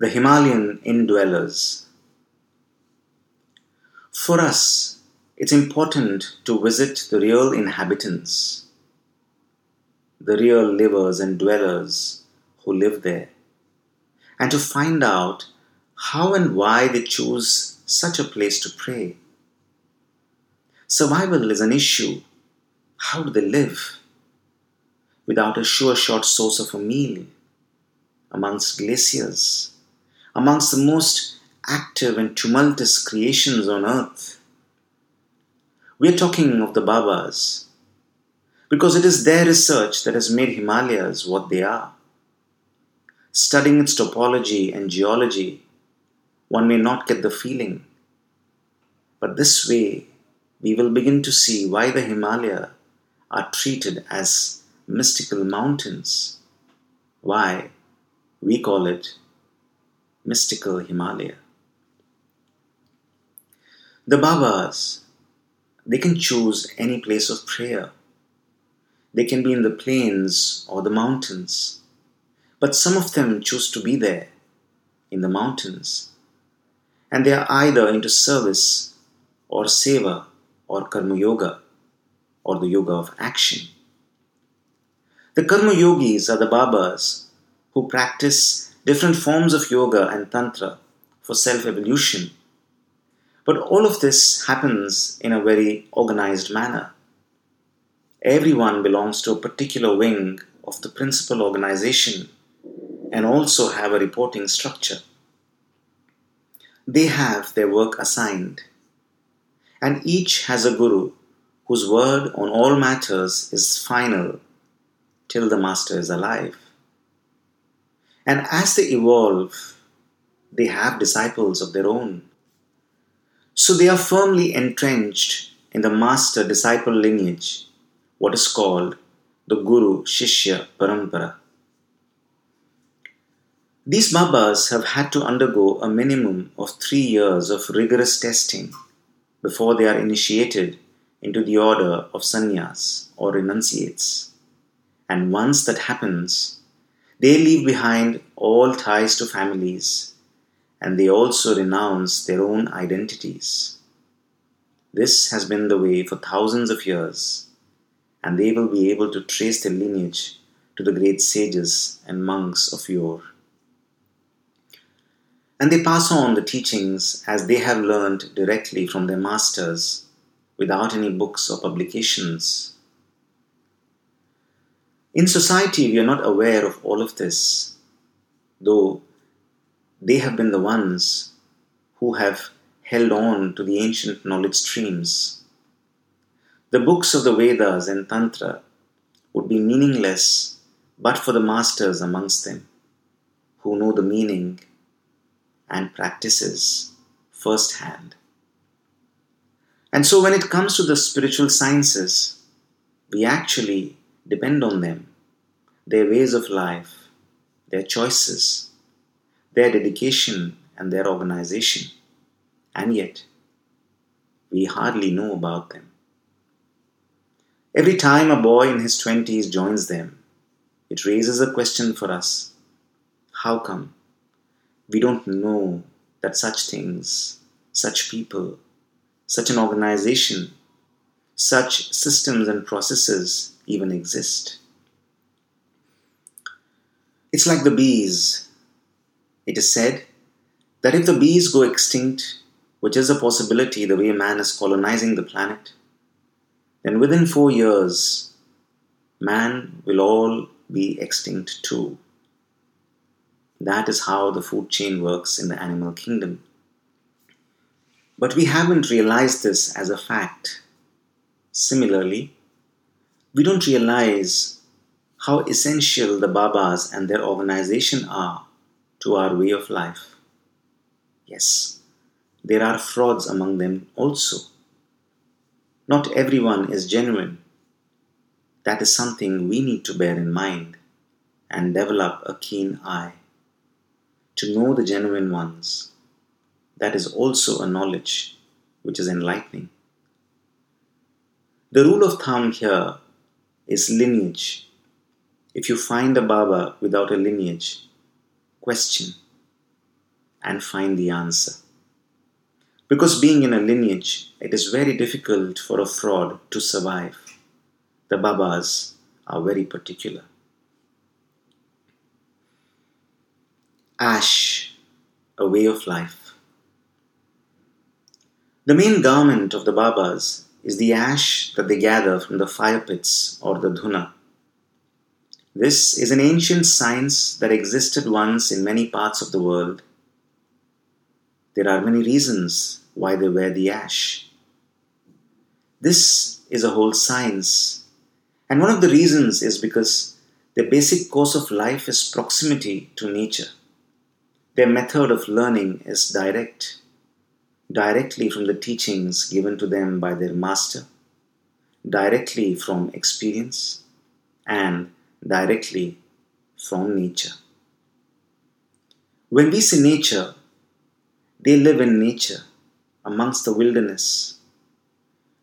the Himalayan indwellers. For us, it's important to visit the real inhabitants, the real livers and dwellers who live there, and to find out how and why they choose such a place to pray. Survival is an issue. How do they live? Without a sure shot source of a meal, amongst glaciers, amongst the most active and tumultuous creations on earth. We are talking of the Babas because it is their research that has made Himalayas what they are. Studying its topology and geology, one may not get the feeling. But this way, we will begin to see why the Himalaya are treated as mystical mountains. Why we call it mystical Himalaya. The Babas, they can choose any place of prayer. They can be in the plains or the mountains. But some of them choose to be there, in the mountains. And they are either into service or seva or karma yoga or the yoga of action. The karma yogis are the Babas who practice different forms of yoga and tantra for self evolution. But all of this happens in a very organized manner. Everyone belongs to a particular wing of the principal organization and also have a reporting structure. They have their work assigned, and each has a guru whose word on all matters is final till the master is alive. And as they evolve, they have disciples of their own. So they are firmly entrenched in the master disciple lineage, what is called the Guru Shishya Parampara. These Babas have had to undergo a minimum of three years of rigorous testing before they are initiated into the order of sannyas or renunciates. And once that happens, they leave behind all ties to families and they also renounce their own identities. This has been the way for thousands of years, and they will be able to trace their lineage to the great sages and monks of yore. And they pass on the teachings as they have learned directly from their masters without any books or publications. In society, we are not aware of all of this, though they have been the ones who have held on to the ancient knowledge streams. The books of the Vedas and Tantra would be meaningless but for the masters amongst them who know the meaning and practices firsthand. And so, when it comes to the spiritual sciences, we actually depend on them, their ways of life, their choices, their dedication, and their organization. And yet, we hardly know about them. Every time a boy in his 20s joins them, it raises a question for us How come we don't know that such things, such people, such an organization, such systems and processes even exist. It's like the bees. It is said that if the bees go extinct, which is a possibility the way man is colonizing the planet, then within four years, man will all be extinct too. That is how the food chain works in the animal kingdom. But we haven't realized this as a fact. Similarly, we don't realize how essential the Babas and their organization are to our way of life. Yes, there are frauds among them also. Not everyone is genuine. That is something we need to bear in mind and develop a keen eye. To know the genuine ones, that is also a knowledge which is enlightening. The rule of thumb here is lineage. If you find a Baba without a lineage, question. and find the answer. Because being in a lineage, it is very difficult for a fraud to survive. The Babas are very particular. Ash, a way of life. The main garment of the Babas is the ash that they gather from the fire pits or the dhuna. This is an ancient science that existed once in many parts of the world. There are many reasons why they wear the ash. This is a whole science, and one of the reasons is because their basic course of life is proximity to nature. Their method of learning is direct, directly from the teachings given to them by their master, directly from experience, and directly from nature. When we see nature, they live in nature amongst the wilderness.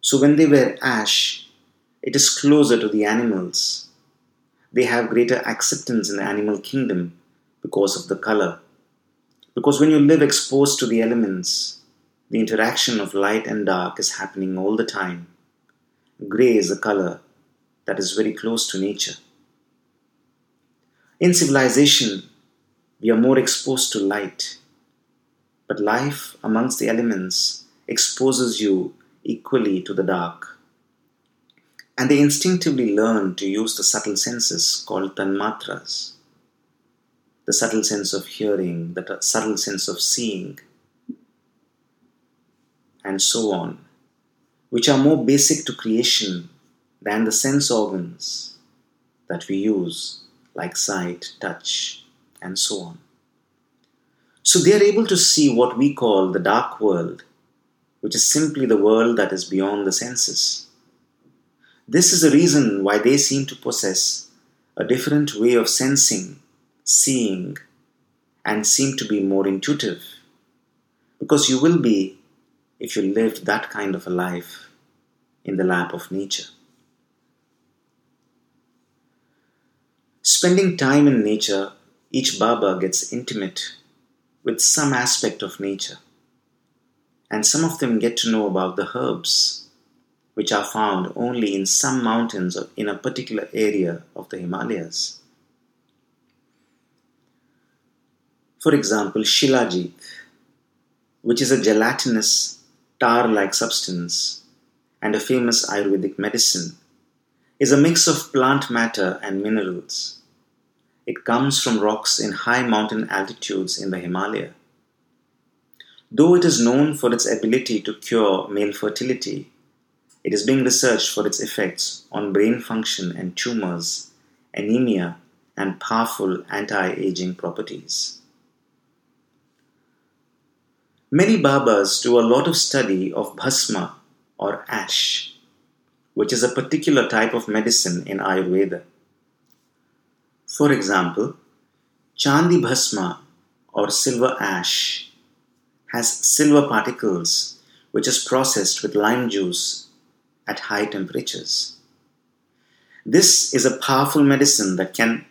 So when they wear ash, it is closer to the animals. They have greater acceptance in the animal kingdom because of the color. Because when you live exposed to the elements, the interaction of light and dark is happening all the time. Gray is a color that is very close to nature. In civilization, we are more exposed to light, but life amongst the elements exposes you equally to the dark. And they instinctively learn to use the subtle senses called tanmatras the subtle sense of hearing, the subtle sense of seeing, and so on, which are more basic to creation than the sense organs that we use like sight, touch, and so on. So they are able to see what we call the dark world, which is simply the world that is beyond the senses. This is the reason why they seem to possess a different way of sensing, seeing, and seem to be more intuitive. Because you will be if you lived that kind of a life in the lap of nature. Spending time in nature, each Baba gets intimate with some aspect of nature. And some of them get to know about the herbs, which are found only in some mountains in a particular area of the Himalayas. For example, Shilajit, which is a gelatinous tar like substance and a famous Ayurvedic medicine, is a mix of plant matter and minerals. It comes from rocks in high mountain altitudes in the Himalaya. Though it is known for its ability to cure male fertility, it is being researched for its effects on brain function and tumors, anemia, and powerful anti aging properties. Many Babas do a lot of study of bhasma or ash, which is a particular type of medicine in Ayurveda. For example, Chandi Bhasma or silver ash has silver particles which is processed with lime juice at high temperatures. This is a powerful medicine that can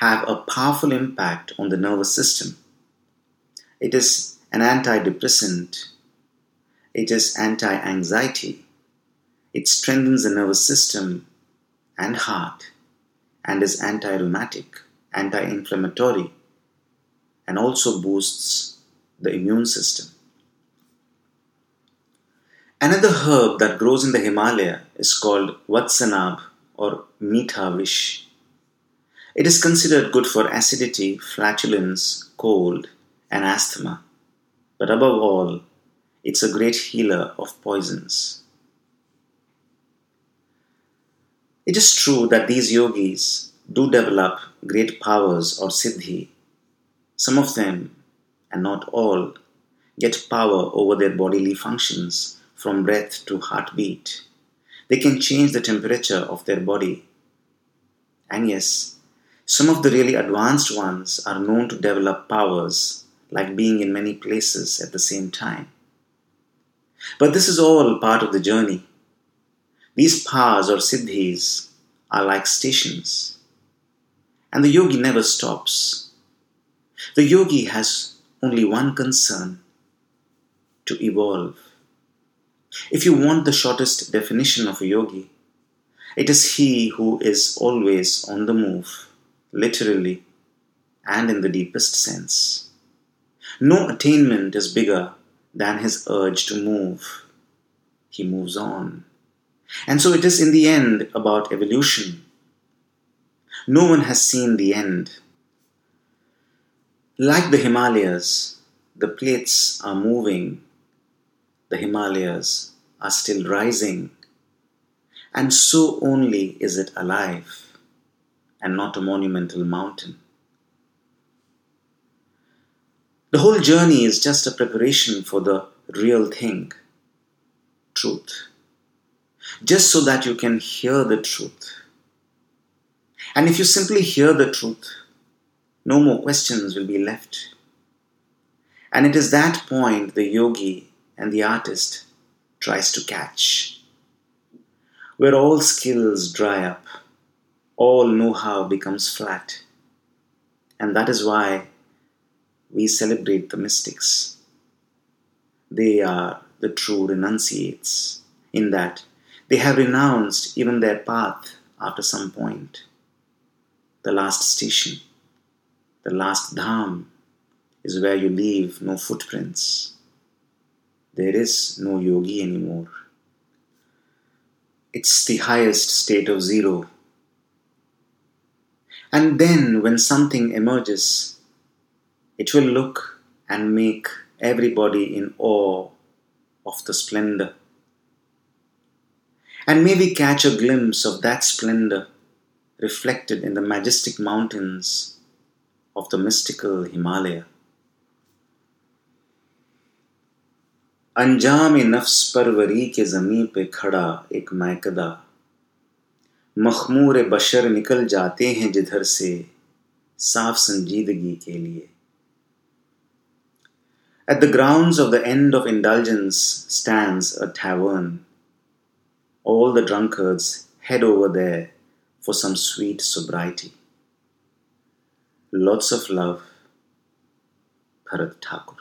have a powerful impact on the nervous system. It is an antidepressant, it is anti anxiety, it strengthens the nervous system and heart and is anti rheumatic, anti inflammatory, and also boosts the immune system. Another herb that grows in the Himalaya is called Vatsanab or Meetha It is considered good for acidity, flatulence, cold, and asthma, but above all, it's a great healer of poisons. It is true that these yogis do develop great powers or siddhi. Some of them, and not all, get power over their bodily functions from breath to heartbeat. They can change the temperature of their body. And yes, some of the really advanced ones are known to develop powers like being in many places at the same time. But this is all part of the journey. These powers or siddhis are like stations, and the yogi never stops. The yogi has only one concern to evolve. If you want the shortest definition of a yogi, it is he who is always on the move, literally and in the deepest sense. No attainment is bigger than his urge to move. He moves on. And so it is in the end about evolution. No one has seen the end. Like the Himalayas, the plates are moving, the Himalayas are still rising, and so only is it alive and not a monumental mountain. The whole journey is just a preparation for the real thing truth. Just so that you can hear the truth. And if you simply hear the truth, no more questions will be left. And it is that point the yogi and the artist tries to catch, where all skills dry up, all know how becomes flat. And that is why we celebrate the mystics. They are the true renunciates, in that they have renounced even their path after some point. The last station, the last dham, is where you leave no footprints. There is no yogi anymore. It's the highest state of zero. And then, when something emerges, it will look and make everybody in awe of the splendor. And maybe catch a glimpse of that splendor reflected in the majestic mountains of the mystical Himalaya. अंजाम नफ्स परवरी के ज़मीं पे खड़ा एक मैकदा मखमूर बशर निकल जाते हैं जिधर से साफ संजीदगी के लिए at the grounds of the end of indulgence stands a tavern. All the drunkards head over there for some sweet sobriety. Lots of love, Bharat Thakur.